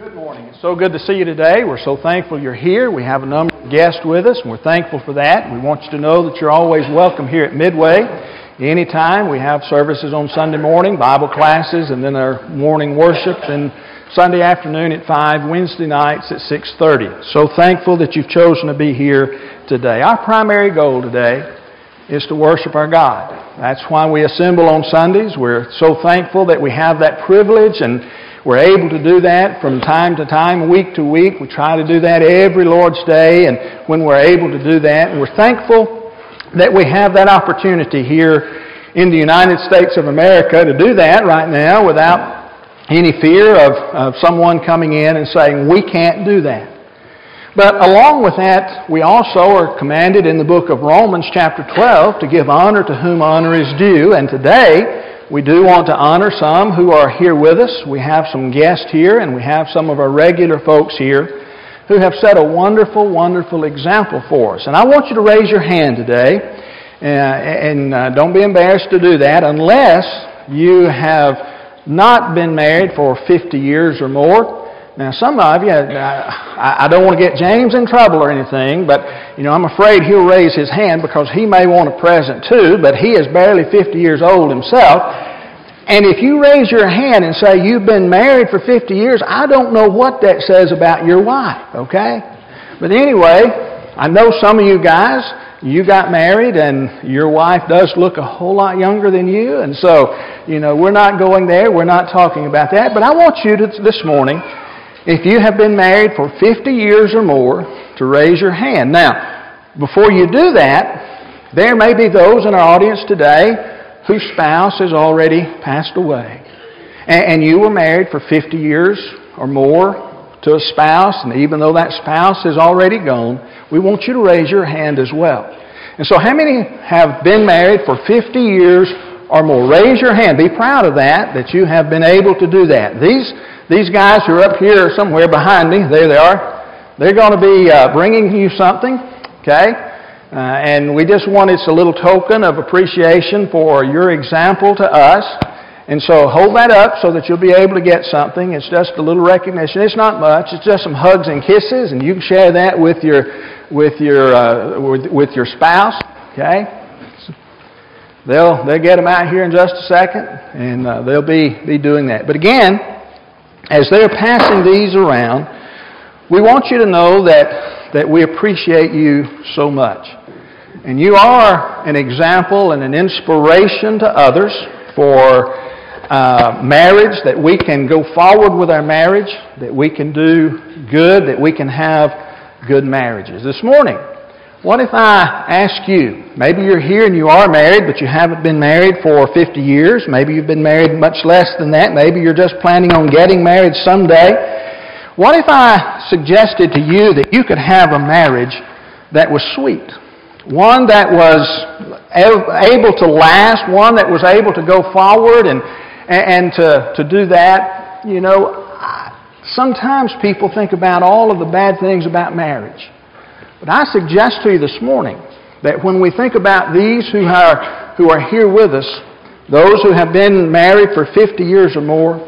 Good morning. It's so good to see you today. We're so thankful you're here. We have a number of guests with us, and we're thankful for that. We want you to know that you're always welcome here at Midway. Anytime we have services on Sunday morning, Bible classes, and then our morning worship, and Sunday afternoon at 5, Wednesday nights at 6.30. So thankful that you've chosen to be here today. Our primary goal today is to worship our God. That's why we assemble on Sundays. We're so thankful that we have that privilege and we're able to do that from time to time, week to week. We try to do that every Lord's Day, and when we're able to do that, we're thankful that we have that opportunity here in the United States of America to do that right now without any fear of, of someone coming in and saying, we can't do that. But along with that, we also are commanded in the book of Romans, chapter 12, to give honor to whom honor is due. And today, we do want to honor some who are here with us. We have some guests here, and we have some of our regular folks here who have set a wonderful, wonderful example for us. And I want you to raise your hand today, uh, and uh, don't be embarrassed to do that unless you have not been married for 50 years or more. Now, some of you, uh, I don't want to get James in trouble or anything, but you know, I'm afraid he'll raise his hand because he may want a present too, but he is barely 50 years old himself. And if you raise your hand and say you've been married for 50 years, I don't know what that says about your wife, okay? But anyway, I know some of you guys, you got married and your wife does look a whole lot younger than you, and so, you know, we're not going there, we're not talking about that, but I want you to, this morning, if you have been married for 50 years or more, to raise your hand. Now, before you do that, there may be those in our audience today whose spouse has already passed away. And you were married for 50 years or more to a spouse, and even though that spouse is already gone, we want you to raise your hand as well. And so, how many have been married for 50 years or more? Raise your hand. Be proud of that, that you have been able to do that. These these guys who are up here somewhere behind me, there they are, they're going to be uh, bringing you something, okay? Uh, and we just want it's a little token of appreciation for your example to us. And so hold that up so that you'll be able to get something. It's just a little recognition. It's not much. It's just some hugs and kisses, and you can share that with your with your uh, with, with your spouse. Okay. They'll they'll get them out here in just a second, and uh, they'll be be doing that. But again, as they're passing these around, we want you to know that, that we appreciate you so much. And you are an example and an inspiration to others for uh, marriage, that we can go forward with our marriage, that we can do good, that we can have good marriages. This morning, what if I ask you, maybe you're here and you are married, but you haven't been married for 50 years. Maybe you've been married much less than that. Maybe you're just planning on getting married someday. What if I suggested to you that you could have a marriage that was sweet? One that was able to last, one that was able to go forward and, and to, to do that. You know, sometimes people think about all of the bad things about marriage. But I suggest to you this morning that when we think about these who are, who are here with us, those who have been married for 50 years or more,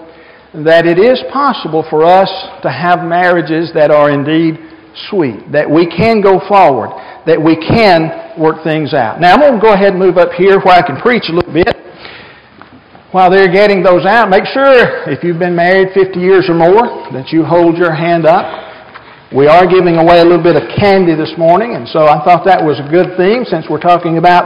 that it is possible for us to have marriages that are indeed sweet, that we can go forward, that we can work things out. Now, I'm going to go ahead and move up here where I can preach a little bit. While they're getting those out, make sure if you've been married 50 years or more that you hold your hand up we are giving away a little bit of candy this morning, and so I thought that was a good thing since we're talking about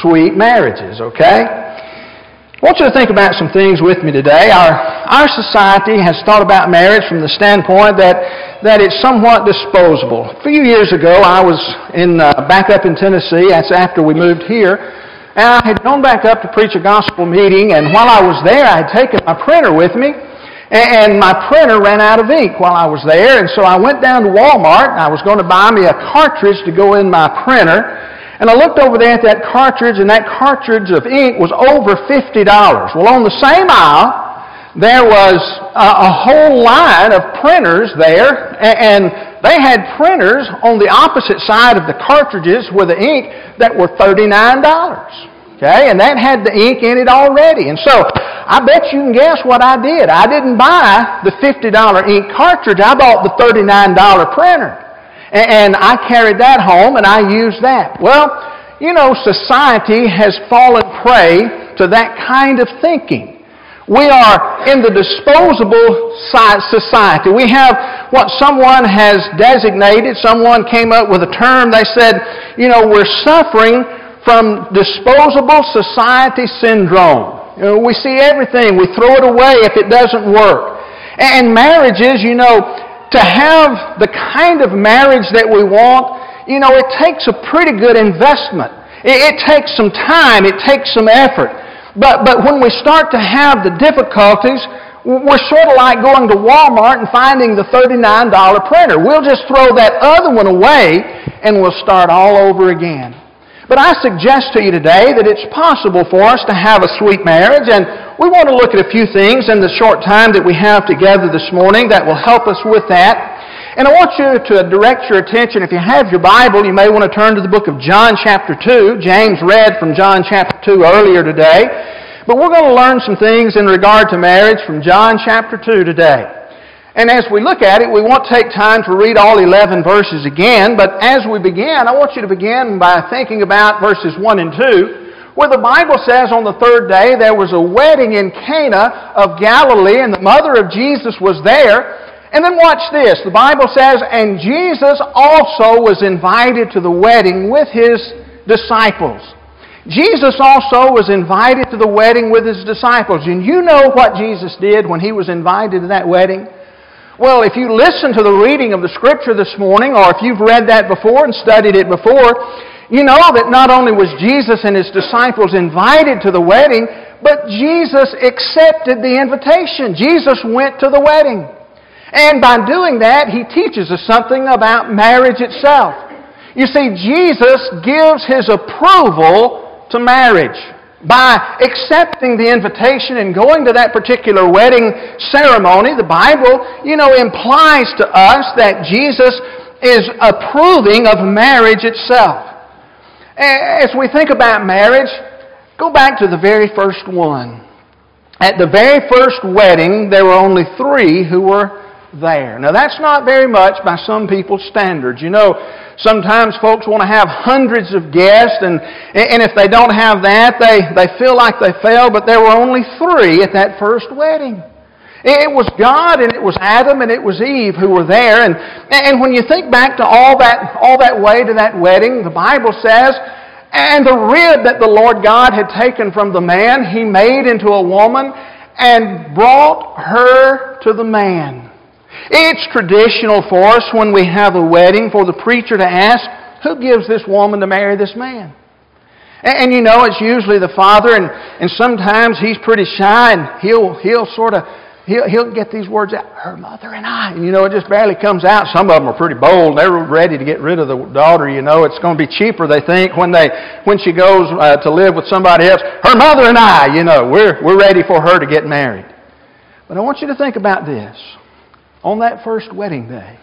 sweet marriages, okay? I want you to think about some things with me today. Our, our society has thought about marriage from the standpoint that, that it's somewhat disposable. A few years ago, I was in, uh, back up in Tennessee. That's after we moved here. And I had gone back up to preach a gospel meeting, and while I was there, I had taken my printer with me. And my printer ran out of ink while I was there, and so I went down to Walmart and I was going to buy me a cartridge to go in my printer. And I looked over there at that cartridge, and that cartridge of ink was over $50. Well, on the same aisle, there was a, a whole line of printers there, and they had printers on the opposite side of the cartridges with the ink that were $39. Okay? And that had the ink in it already. And so, I bet you can guess what I did. I didn't buy the $50 ink cartridge. I bought the $39 printer. And I carried that home and I used that. Well, you know, society has fallen prey to that kind of thinking. We are in the disposable society. We have what someone has designated, someone came up with a term, they said, you know, we're suffering from disposable society syndrome. You know, we see everything, we throw it away if it doesn't work. And marriages, you know, to have the kind of marriage that we want, you know, it takes a pretty good investment. It, it takes some time, it takes some effort. But, but when we start to have the difficulties, we're sort of like going to Walmart and finding the $39 printer. We'll just throw that other one away and we'll start all over again. But I suggest to you today that it's possible for us to have a sweet marriage, and we want to look at a few things in the short time that we have together this morning that will help us with that. And I want you to direct your attention, if you have your Bible, you may want to turn to the book of John chapter 2. James read from John chapter 2 earlier today. But we're going to learn some things in regard to marriage from John chapter 2 today. And as we look at it, we won't take time to read all 11 verses again, but as we begin, I want you to begin by thinking about verses 1 and 2, where the Bible says on the third day there was a wedding in Cana of Galilee, and the mother of Jesus was there. And then watch this. The Bible says, And Jesus also was invited to the wedding with his disciples. Jesus also was invited to the wedding with his disciples. And you know what Jesus did when he was invited to that wedding? Well, if you listen to the reading of the Scripture this morning, or if you've read that before and studied it before, you know that not only was Jesus and his disciples invited to the wedding, but Jesus accepted the invitation. Jesus went to the wedding. And by doing that, he teaches us something about marriage itself. You see, Jesus gives his approval to marriage by accepting the invitation and going to that particular wedding ceremony, the Bible, you know, implies to us that Jesus is approving of marriage itself. As we think about marriage, go back to the very first one. At the very first wedding, there were only three who were there. Now, that's not very much by some people's standards. You know, sometimes folks want to have hundreds of guests, and, and if they don't have that, they, they feel like they failed, but there were only three at that first wedding. It was God and it was Adam and it was Eve who were there. And, and when you think back to all that, all that way to that wedding, the Bible says, and the rib that the Lord God had taken from the man, he made into a woman and brought her to the man. It's traditional for us when we have a wedding for the preacher to ask, Who gives this woman to marry this man? And, and you know, it's usually the father, and, and sometimes he's pretty shy, and he'll, he'll sort of he'll, he'll get these words out, her mother and I. And you know, it just barely comes out. Some of them are pretty bold. They're ready to get rid of the daughter. You know, it's going to be cheaper, they think, when, they, when she goes uh, to live with somebody else. Her mother and I, you know, we're, we're ready for her to get married. But I want you to think about this on that first wedding day.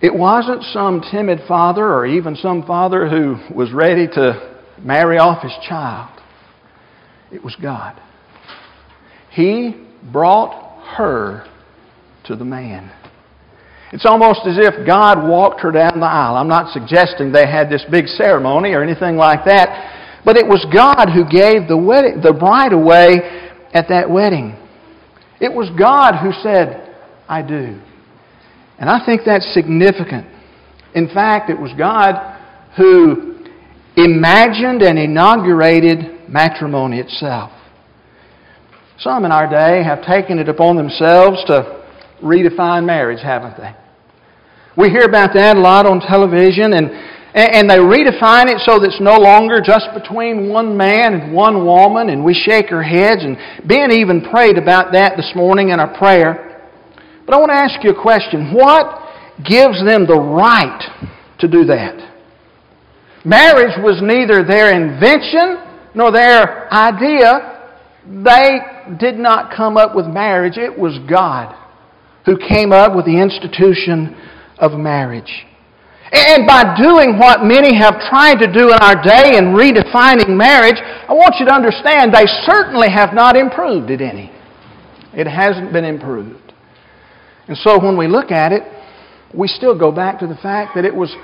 It wasn't some timid father or even some father who was ready to marry off his child. It was God. He brought her to the man. It's almost as if God walked her down the aisle. I'm not suggesting they had this big ceremony or anything like that, but it was God who gave the, wedding, the bride away at that wedding. It was God who said, I do. And I think that's significant. In fact, it was God who imagined and inaugurated matrimony itself. Some in our day have taken it upon themselves to redefine marriage, haven't they? We hear about that a lot on television, and and they redefine it so that it's no longer just between one man and one woman, and we shake our heads. And Ben even prayed about that this morning in our prayer. But I want to ask you a question. What gives them the right to do that? Marriage was neither their invention nor their idea. They did not come up with marriage, it was God who came up with the institution of marriage. And by doing what many have tried to do in our day in redefining marriage, I want you to understand they certainly have not improved it any. It hasn't been improved. And so when we look at it, we still go back to the fact that it was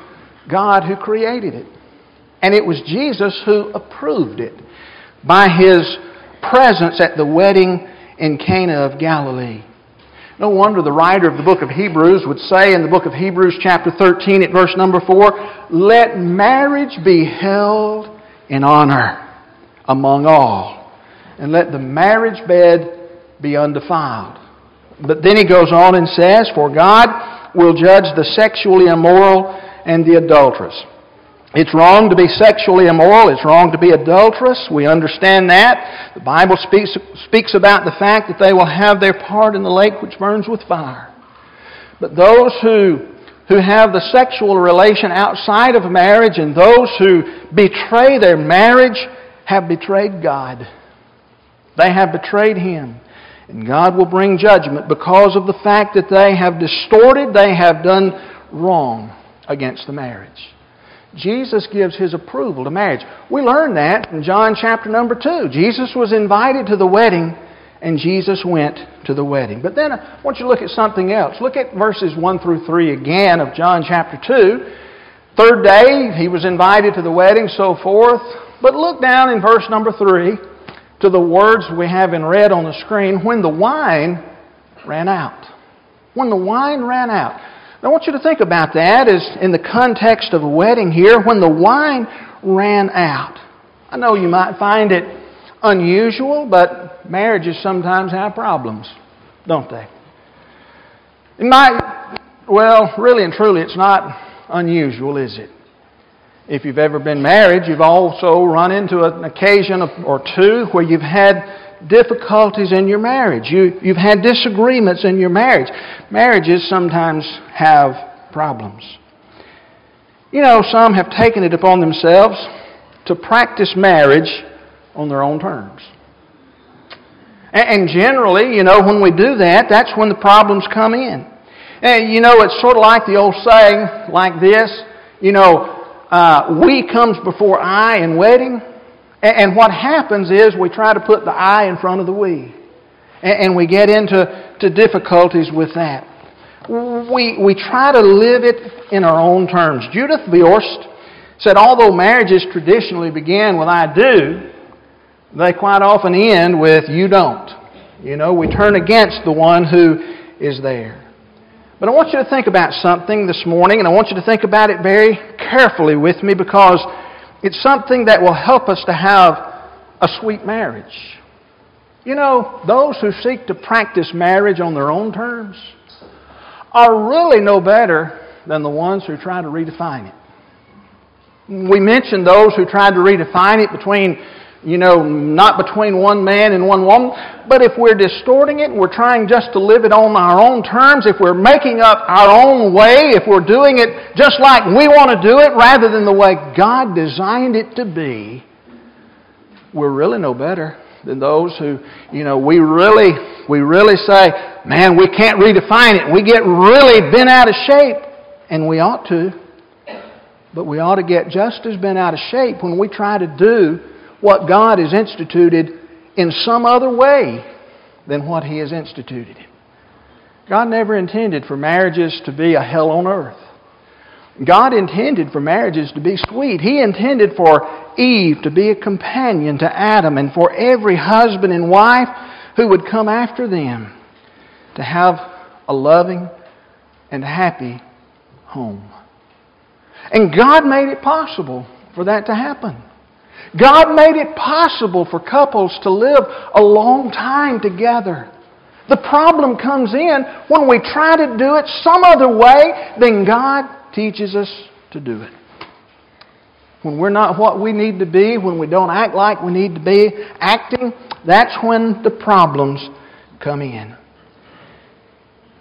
God who created it. And it was Jesus who approved it by his presence at the wedding in Cana of Galilee. No wonder the writer of the book of Hebrews would say in the book of Hebrews, chapter 13, at verse number 4, Let marriage be held in honor among all, and let the marriage bed be undefiled. But then he goes on and says, For God will judge the sexually immoral and the adulterous. It's wrong to be sexually immoral. It's wrong to be adulterous. We understand that. The Bible speaks, speaks about the fact that they will have their part in the lake which burns with fire. But those who, who have the sexual relation outside of marriage and those who betray their marriage have betrayed God. They have betrayed Him. And God will bring judgment because of the fact that they have distorted, they have done wrong against the marriage. Jesus gives his approval to marriage. We learn that in John chapter number 2. Jesus was invited to the wedding, and Jesus went to the wedding. But then I want you to look at something else. Look at verses 1 through 3 again of John chapter 2. Third day, he was invited to the wedding, so forth. But look down in verse number 3 to the words we have in red on the screen when the wine ran out. When the wine ran out. I want you to think about that as in the context of a wedding here, when the wine ran out. I know you might find it unusual, but marriages sometimes have problems, don't they? It might, well, really and truly, it's not unusual, is it? If you've ever been married, you've also run into an occasion or two where you've had difficulties in your marriage. You, you've had disagreements in your marriage. Marriages sometimes have problems. You know, some have taken it upon themselves to practice marriage on their own terms. And generally, you know, when we do that, that's when the problems come in. And, you know, it's sort of like the old saying like this, you know, uh, we comes before I in wedding, and what happens is we try to put the I in front of the we. And we get into to difficulties with that. We, we try to live it in our own terms. Judith Viorst said, although marriages traditionally begin with I do, they quite often end with you don't. You know, we turn against the one who is there. But I want you to think about something this morning, and I want you to think about it very carefully with me because it's something that will help us to have a sweet marriage. You know, those who seek to practice marriage on their own terms are really no better than the ones who try to redefine it. We mentioned those who tried to redefine it between you know, not between one man and one woman. But if we're distorting it, and we're trying just to live it on our own terms, if we're making up our own way, if we're doing it just like we want to do it rather than the way God designed it to be, we're really no better than those who, you know, we really, we really say, man, we can't redefine it. We get really bent out of shape, and we ought to. But we ought to get just as bent out of shape when we try to do what God has instituted in some other way than what He has instituted. God never intended for marriages to be a hell on earth. God intended for marriages to be sweet. He intended for Eve to be a companion to Adam and for every husband and wife who would come after them to have a loving and happy home. And God made it possible for that to happen. God made it possible for couples to live a long time together. The problem comes in when we try to do it some other way than God teaches us to do it. When we're not what we need to be, when we don't act like we need to be acting, that's when the problems come in.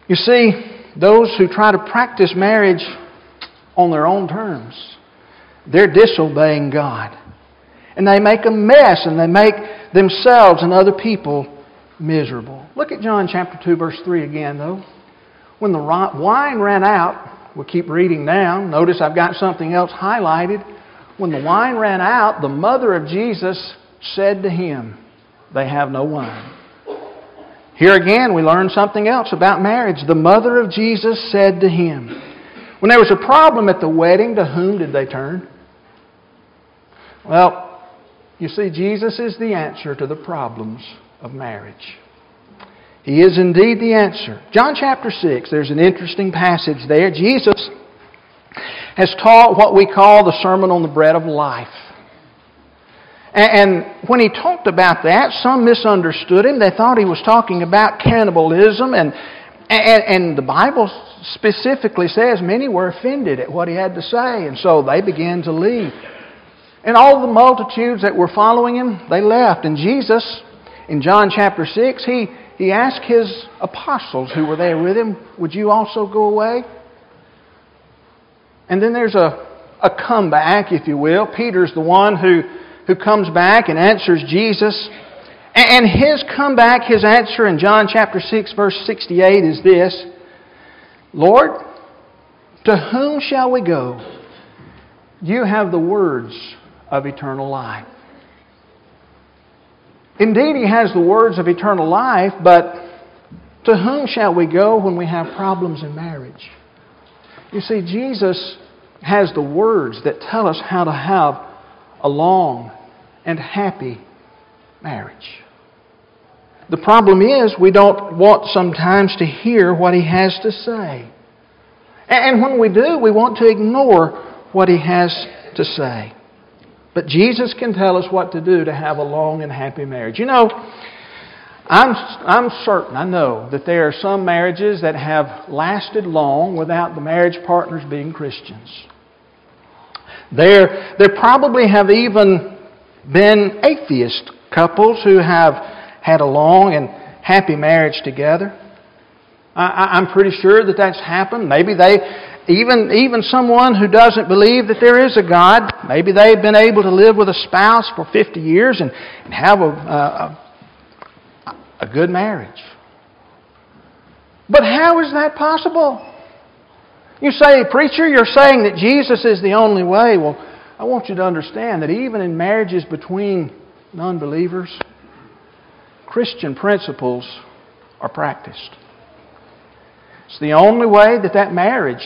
You see, those who try to practice marriage on their own terms, they're disobeying God. And they make a mess and they make themselves and other people miserable. Look at John chapter 2, verse 3 again, though. When the wine ran out, we'll keep reading now. Notice I've got something else highlighted. When the wine ran out, the mother of Jesus said to him, They have no wine. Here again, we learn something else about marriage. The mother of Jesus said to him, When there was a problem at the wedding, to whom did they turn? Well, you see, Jesus is the answer to the problems of marriage. He is indeed the answer. John chapter 6, there's an interesting passage there. Jesus has taught what we call the Sermon on the Bread of Life. And when he talked about that, some misunderstood him. They thought he was talking about cannibalism. And, and, and, the Bible specifically says many were offended at what he had to say. And so they began to leave. And all the multitudes that were following him, they left. And Jesus, in John chapter 6, he, he asked his apostles who were there with him, Would you also go away? And then there's a, a comeback, if you will. Peter's the one who, who comes back and answers Jesus. And his comeback, his answer in John chapter 6, verse 68 is this Lord, to whom shall we go? You have the words of eternal life. Indeed, he has the words of eternal life, but to whom shall we go when we have problems in marriage? You see, Jesus has the words that tell us how to have a long and happy marriage. The problem is, we don't want sometimes to hear what he has to say. And when we do, we want to ignore what he has to say. But Jesus can tell us what to do to have a long and happy marriage. You know, I'm, I'm certain, I know, that there are some marriages that have lasted long without the marriage partners being Christians. There, there probably have even been atheist couples who have had a long and happy marriage together. I, I'm pretty sure that that's happened. Maybe they even, even someone who doesn't believe that there is a God, maybe they've been able to live with a spouse for 50 years and, and have a, a, a good marriage. But how is that possible? You say, Preacher, you're saying that Jesus is the only way. Well, I want you to understand that even in marriages between non believers, Christian principles are practiced. It's the only way that that marriage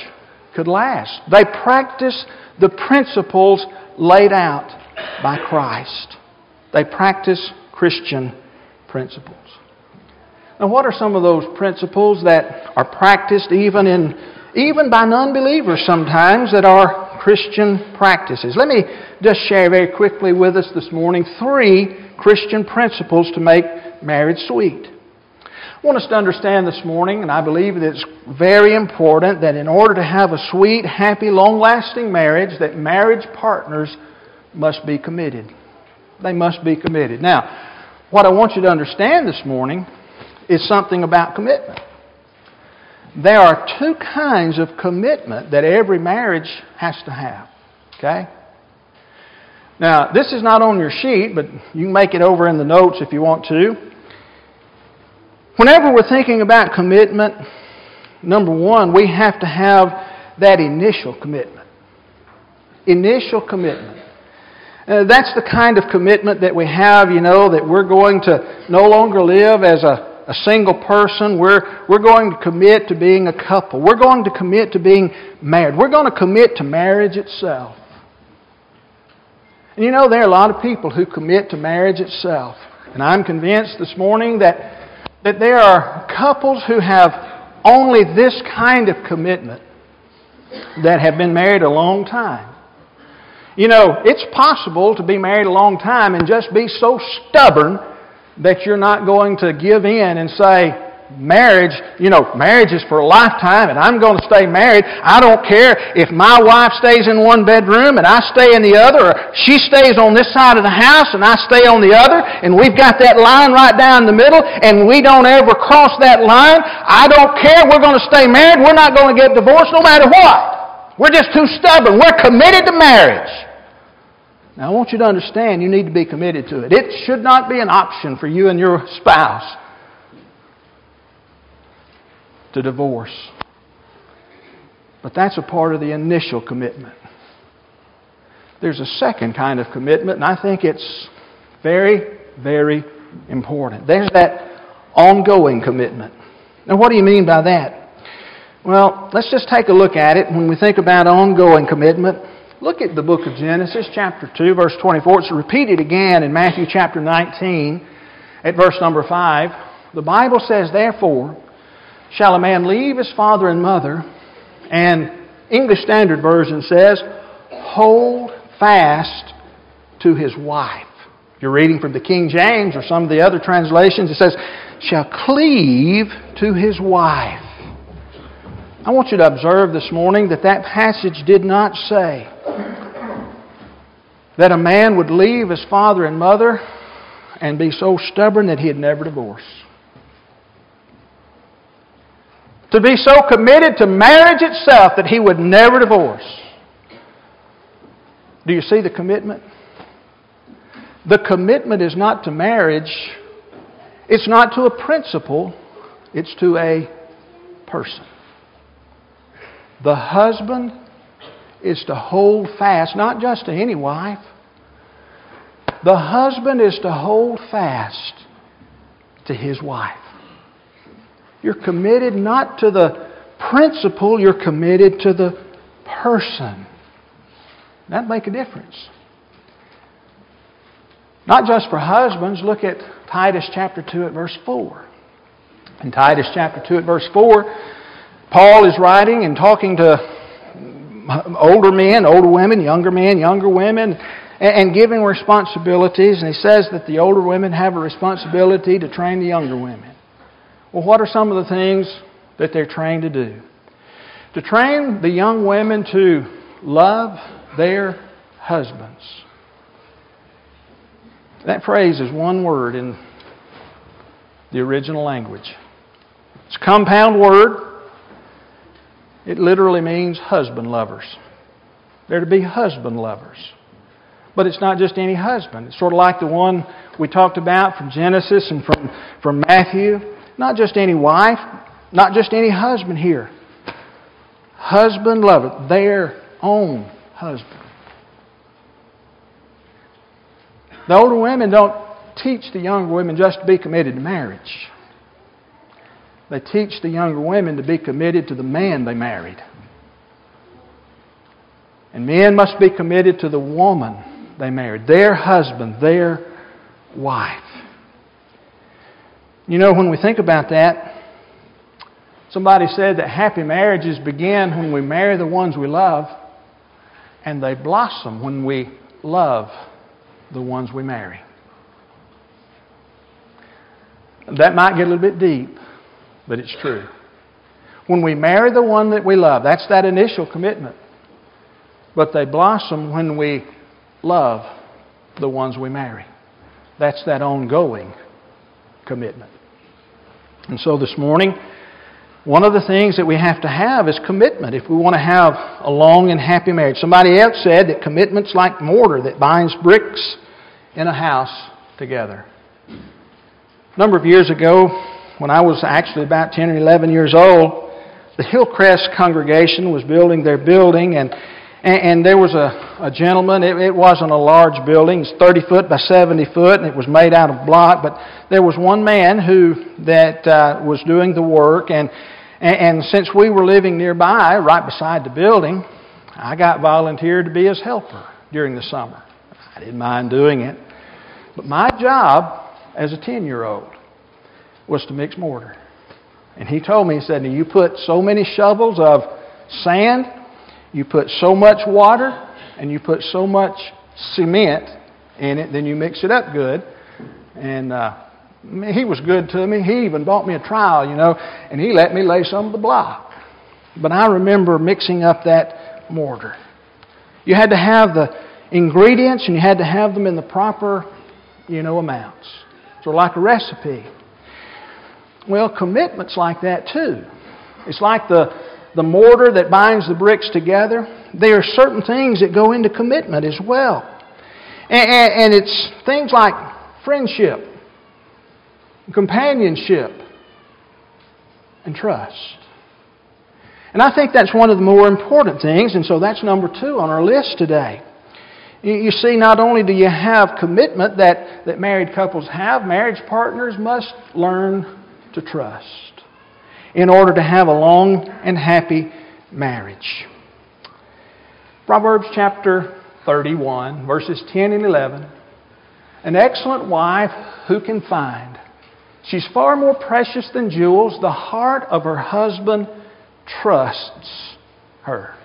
could last. They practice the principles laid out by Christ. They practice Christian principles. Now, what are some of those principles that are practiced even in even by non-believers sometimes that are Christian practices? Let me just share very quickly with us this morning three Christian principles to make marriage sweet. I want us to understand this morning, and I believe that it's very important that in order to have a sweet, happy, long lasting marriage, that marriage partners must be committed. They must be committed. Now, what I want you to understand this morning is something about commitment. There are two kinds of commitment that every marriage has to have. Okay? Now, this is not on your sheet, but you can make it over in the notes if you want to. Whenever we're thinking about commitment, number one, we have to have that initial commitment. Initial commitment. Uh, that's the kind of commitment that we have, you know, that we're going to no longer live as a, a single person. We're, we're going to commit to being a couple. We're going to commit to being married. We're going to commit to marriage itself. And you know, there are a lot of people who commit to marriage itself. And I'm convinced this morning that that there are couples who have only this kind of commitment that have been married a long time. You know, it's possible to be married a long time and just be so stubborn that you're not going to give in and say, marriage, you know, marriage is for a lifetime and I'm going to stay married. I don't care if my wife stays in one bedroom and I stay in the other or she stays on this side of the house and I stay on the other and we've got that line right down the middle and we don't ever cross that line. I don't care. We're going to stay married. We're not going to get divorced no matter what. We're just too stubborn. We're committed to marriage. Now, I want you to understand you need to be committed to it. It should not be an option for you and your spouse to divorce. But that's a part of the initial commitment. There's a second kind of commitment, and I think it's very, very important. There's that ongoing commitment. Now, what do you mean by that? Well, let's just take a look at it when we think about ongoing commitment. Look at the book of Genesis, chapter 2, verse 24. It's repeated again in Matthew chapter 19 at verse number 5. The Bible says, Therefore, shall a man leave his father and mother, and English Standard Version says, hold fast to his wife. If you're reading from the King James or some of the other translations, it says, shall cleave to his wife. I want you to observe this morning that that passage did not say that a man would leave his father and mother and be so stubborn that he'd never divorce. To be so committed to marriage itself that he would never divorce. Do you see the commitment? The commitment is not to marriage, it's not to a principle, it's to a person. The husband is to hold fast, not just to any wife. The husband is to hold fast to his wife. You're committed not to the principle, you're committed to the person. That'd make a difference. Not just for husbands, look at Titus chapter 2 at verse 4. In Titus chapter 2 at verse 4, Paul is writing and talking to older men, older women, younger men, younger women, and giving responsibilities. And he says that the older women have a responsibility to train the younger women. Well, what are some of the things that they're trained to do? To train the young women to love their husbands. That phrase is one word in the original language. It's a compound word. It literally means husband lovers. They're to be husband lovers. But it's not just any husband. It's sort of like the one we talked about from Genesis and from, from Matthew. Not just any wife, not just any husband here. Husband lover, their own husband. The older women don't teach the younger women just to be committed to marriage. They teach the younger women to be committed to the man they married. And men must be committed to the woman they married, their husband, their wife. You know, when we think about that, somebody said that happy marriages begin when we marry the ones we love, and they blossom when we love the ones we marry. That might get a little bit deep, but it's true. When we marry the one that we love, that's that initial commitment. But they blossom when we love the ones we marry. That's that ongoing commitment. And so this morning, one of the things that we have to have is commitment if we want to have a long and happy marriage. Somebody else said that commitment's like mortar that binds bricks in a house together. A number of years ago, when I was actually about 10 or 11 years old, the Hillcrest congregation was building their building, and and, and there was a, a gentleman, it, it wasn't a large building, it's 30 foot by 70 foot, and it was made out of block, but there was one man who that uh, was doing the work, and, and, and since we were living nearby, right beside the building, I got volunteered to be his helper during the summer. I didn't mind doing it. But my job as a 10 year old was to mix mortar. And he told me, he said, You put so many shovels of sand you put so much water and you put so much cement in it, then you mix it up good. And uh, he was good to me. He even bought me a trowel, you know, and he let me lay some of the block. But I remember mixing up that mortar. You had to have the ingredients and you had to have them in the proper, you know, amounts. So like a recipe. Well, commitment's like that too. It's like the the mortar that binds the bricks together, there are certain things that go into commitment as well. And, and, and it's things like friendship, companionship, and trust. And I think that's one of the more important things, and so that's number two on our list today. You see, not only do you have commitment that, that married couples have, marriage partners must learn to trust in order to have a long and happy marriage. Proverbs chapter 31, verses 10 and 11. An excellent wife who can find? She's far more precious than jewels. The heart of her husband trusts her.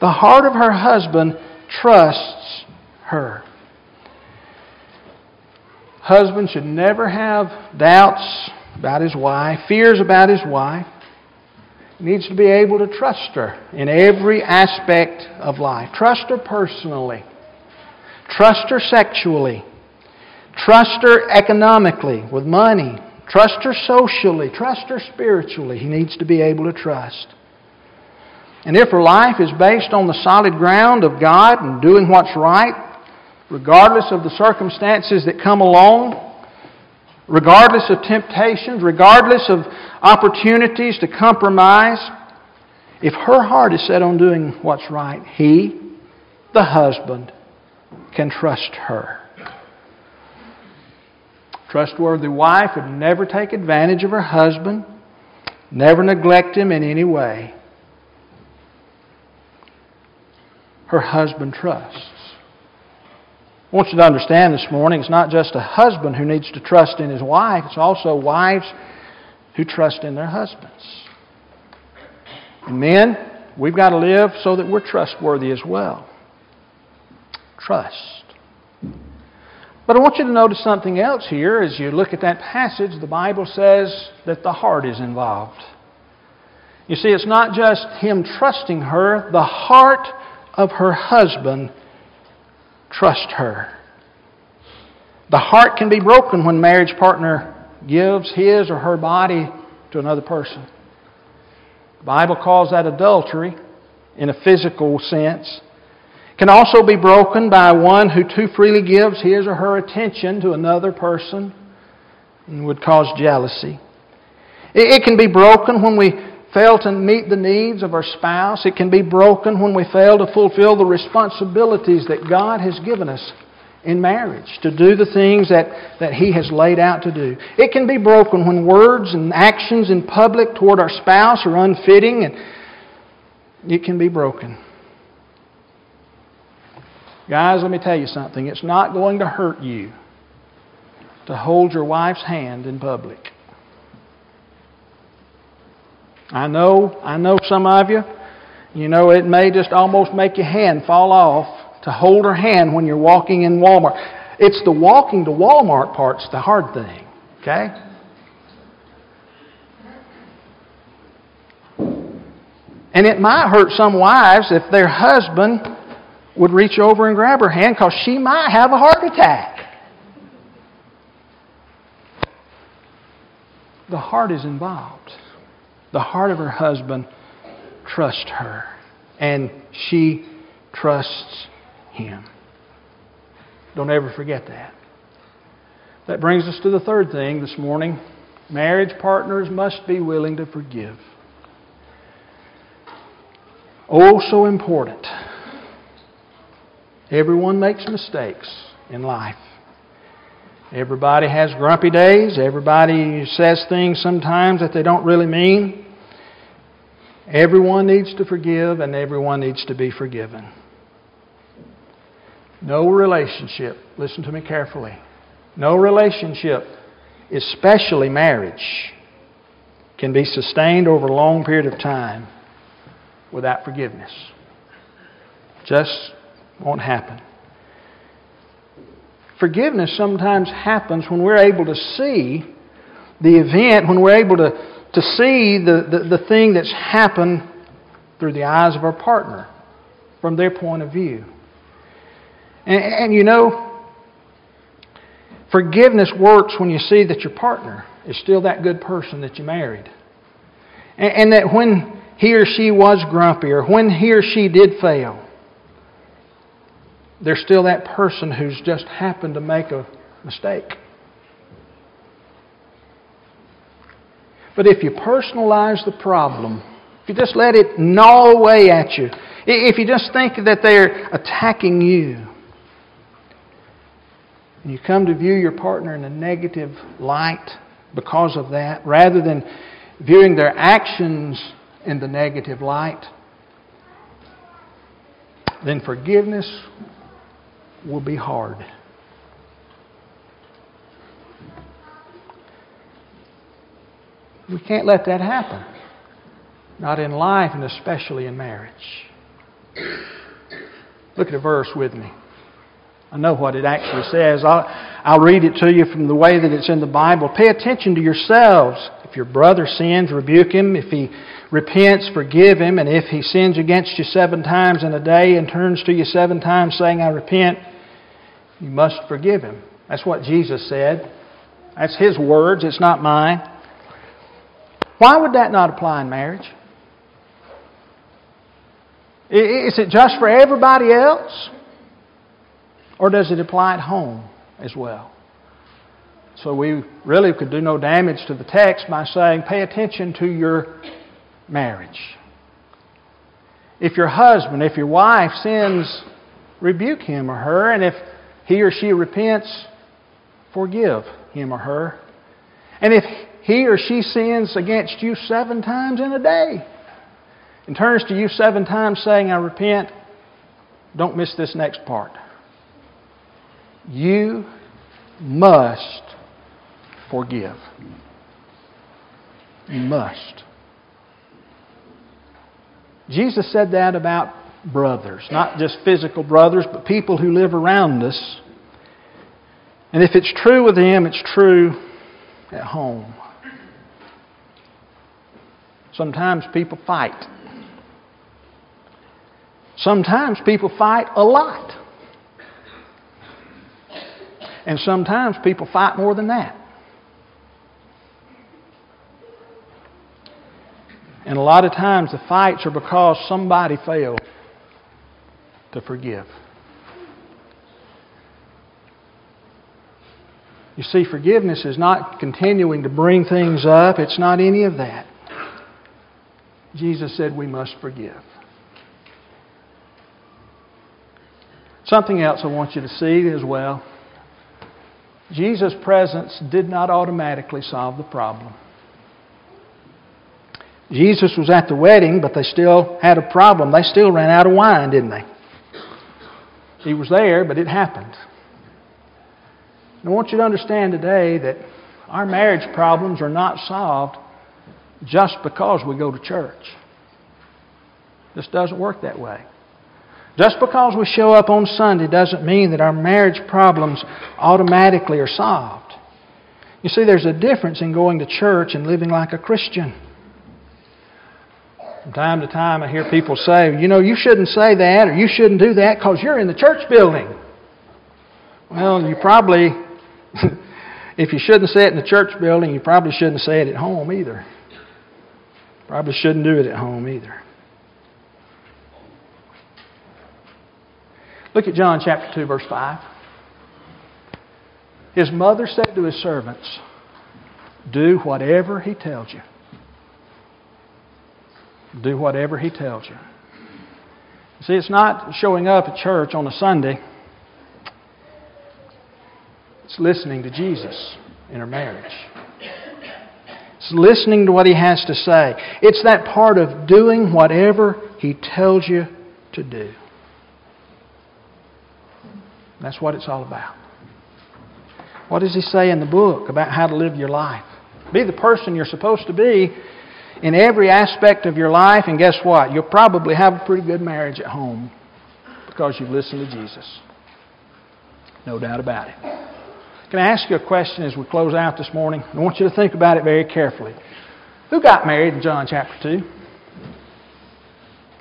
The heart of her husband trusts her. Husband should never have doubts about his wife, fears about his wife. Needs to be able to trust her in every aspect of life. Trust her personally. Trust her sexually. Trust her economically with money. Trust her socially. Trust her spiritually. He needs to be able to trust. And if her life is based on the solid ground of God and doing what's right, regardless of the circumstances that come along, regardless of temptations, regardless of opportunities to compromise, if her heart is set on doing what's right, he, the husband, can trust her. Trustworthy wife would never take advantage of her husband, never neglect him in any way. her husband trusts. I want you to understand this morning it's not just a husband who needs to trust in his wife, it's also wives who trust in their husbands. And men, we've got to live so that we're trustworthy as well. Trust. But I want you to notice something else here. As you look at that passage, the Bible says that the heart is involved. You see, it's not just him trusting her, the heart of her husband trust her. The heart can be broken when marriage partner gives his or her body to another person. The Bible calls that adultery in a physical sense. It can also be broken by one who too freely gives his or her attention to another person and would cause jealousy. It can be broken when we fail to meet the needs of our spouse. It can be broken when we fail to fulfill the responsibilities that God has given us in marriage, to do the things that, that He has laid out to do. It can be broken when words and actions in public toward our spouse are unfitting, and it can be broken. Guys, let me tell you something. It's not going to hurt you to hold your wife's hand in public. I know, I know some of you, you know, it may just almost make your hand fall off to hold her hand when you're walking in Walmart. It's the walking to Walmart part's the hard thing, okay? And it might hurt some wives if their husband would reach over and grab her hand because she might have a heart attack. The heart is involved the heart of her husband trusts her, and she trusts him. Don't ever forget that. That brings us to the third thing this morning. Marriage partners must be willing to forgive. Oh, so important. Everyone makes mistakes in life. Everybody has grumpy days. Everybody says things sometimes that they don't really mean. Everyone needs to forgive and everyone needs to be forgiven. No relationship, listen to me carefully, no relationship, especially marriage, can be sustained over a long period of time without forgiveness. Just won't happen. Forgiveness sometimes happens when we're able to see the event, when we're able to to see the, the, the thing that's happened through the eyes of our partner, from their point of view. And, and you know, forgiveness works when you see that your partner is still that good person that you married. And, and that when he or she was grumpy or when he or she did fail, there's still that person who's just happened to make a mistake. But if you personalize the problem if you just let it gnaw away at you, if you just think that they're attacking you, and you come to view your partner in a negative light because of that, rather than viewing their actions in the negative light, then forgiveness will be hard. We can't let that happen. Not in life and especially in marriage. Look at a verse with me. I know what it actually says. I'll, I'll read it to you from the way that it's in the Bible. Pay attention to yourselves. If your brother sins, rebuke him. If he repents, forgive him. And if he sins against you seven times in a day and turns to you seven times saying, I repent, you must forgive him. That's what Jesus said. That's his words, it's not mine. Why would that not apply in marriage? Is it just for everybody else? Or does it apply at home as well? So we really could do no damage to the text by saying, pay attention to your marriage. If your husband, if your wife sins, rebuke him or her, and if he or she repents, forgive him or her. And if he or she sins against you seven times in a day and turns to you seven times saying, I repent, don't miss this next part. You must forgive. You must. Jesus said that about brothers, not just physical brothers, but people who live around us. And if it's true with them, it's true at home. Sometimes people fight. Sometimes people fight a lot. And sometimes people fight more than that. And a lot of times the fights are because somebody failed to forgive. You see, forgiveness is not continuing to bring things up, it's not any of that. Jesus said we must forgive. Something else I want you to see as well. Jesus' presence did not automatically solve the problem. Jesus was at the wedding, but they still had a problem. They still ran out of wine, didn't they? He was there, but it happened. And I want you to understand today that our marriage problems are not solved just because we go to church. This doesn't work that way. Just because we show up on Sunday doesn't mean that our marriage problems automatically are solved. You see, there's a difference in going to church and living like a Christian. From time to time, I hear people say, you know, you shouldn't say that or you shouldn't do that because you're in the church building. Well, you probably, if you shouldn't say it in the church building, you probably shouldn't say it at home either. Probably shouldn't do it at home either. Look at John chapter 2, verse 5. His mother said to his servants, Do whatever he tells you. Do whatever he tells you. See, it's not showing up at church on a Sunday, it's listening to Jesus in her marriage. It's listening to what he has to say. It's that part of doing whatever he tells you to do. That's what it's all about. What does he say in the book about how to live your life? Be the person you're supposed to be in every aspect of your life, and guess what? You'll probably have a pretty good marriage at home because you've listened to Jesus. No doubt about it. Can I ask you a question as we close out this morning? I want you to think about it very carefully. Who got married in John chapter 2?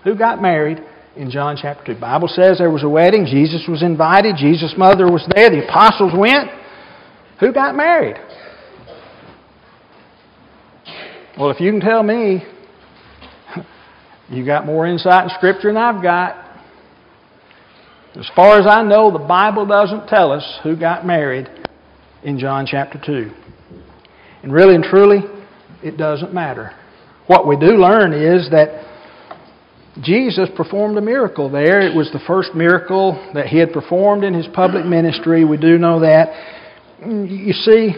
Who got married in John chapter 2. The Bible says there was a wedding. Jesus was invited. Jesus' mother was there. The apostles went. Who got married? Well, if you can tell me, you got more insight in Scripture than I've got. As far as I know, the Bible doesn't tell us who got married in John chapter 2. And really and truly, it doesn't matter What we do learn is that Jesus performed a miracle there. It was the first miracle that he had performed in his public ministry. We do know that. You see,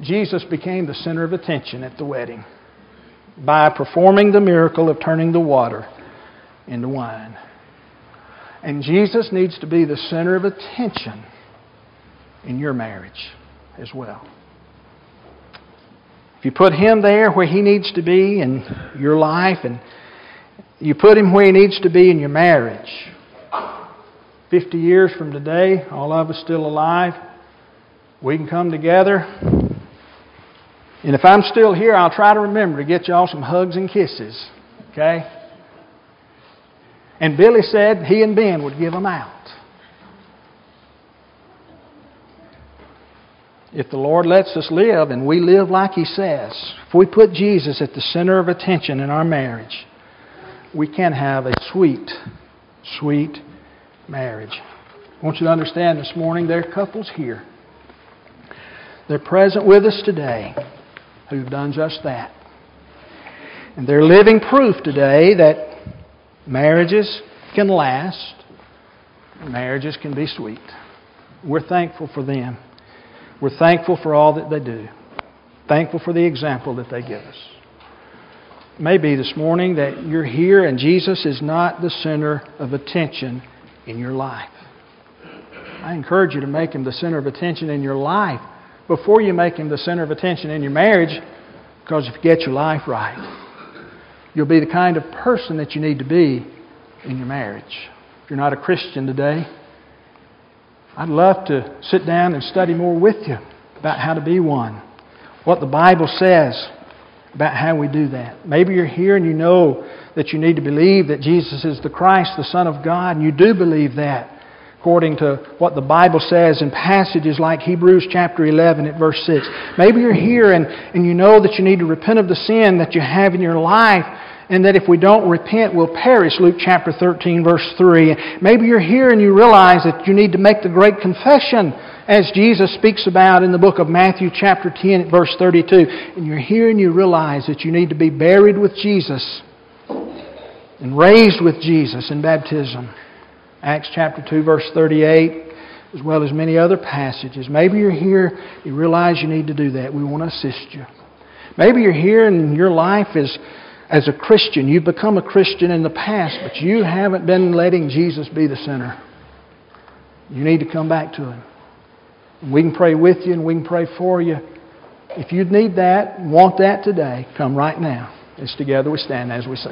Jesus became the center of attention at the wedding by performing the miracle of turning the water into wine. And Jesus needs to be the center of attention in your marriage as well. If you put Him there where He needs to be in your life, and you put Him where He needs to be in your marriage, 50 years from today, all of us still alive, we can come together. And if I'm still here, I'll try to remember to get y'all some hugs and kisses. Okay? And Billy said he and Ben would give them out. If the Lord lets us live and we live like He says, if we put Jesus at the center of attention in our marriage, we can have a sweet, sweet marriage. I want you to understand this morning there are couples here. They're present with us today who've done just that. And they're living proof today that marriages can last, marriages can be sweet. We're thankful for them. We're thankful for all that they do. Thankful for the example that they give us. Maybe this morning that you're here and Jesus is not the center of attention in your life. I encourage you to make him the center of attention in your life before you make him the center of attention in your marriage, because if you get your life right, you'll be the kind of person that you need to be in your marriage. If you're not a Christian today, I'd love to sit down and study more with you about how to be one, what the Bible says about how we do that. Maybe you're here and you know that you need to believe that Jesus is the Christ, the Son of God, and you do believe that according to what the Bible says in passages like Hebrews chapter 11 at verse 6. Maybe you're here and, and you know that you need to repent of the sin that you have in your life and that if we don't repent, we'll perish. Luke chapter 13, verse 3. Maybe you're here and you realize that you need to make the great confession as Jesus speaks about in the book of Matthew chapter 10 verse 32. And you're here and you realize that you need to be buried with Jesus and raised with Jesus in baptism. Acts chapter 2, verse 38, as well as many other passages. Maybe you're here, you realize you need to do that. We want to assist you. Maybe you're here and your life is as a Christian. You've become a Christian in the past, but you haven't been letting Jesus be the center. You need to come back to Him. We can pray with you and we can pray for you. If you need that, want that today, come right now. As together we stand as we say.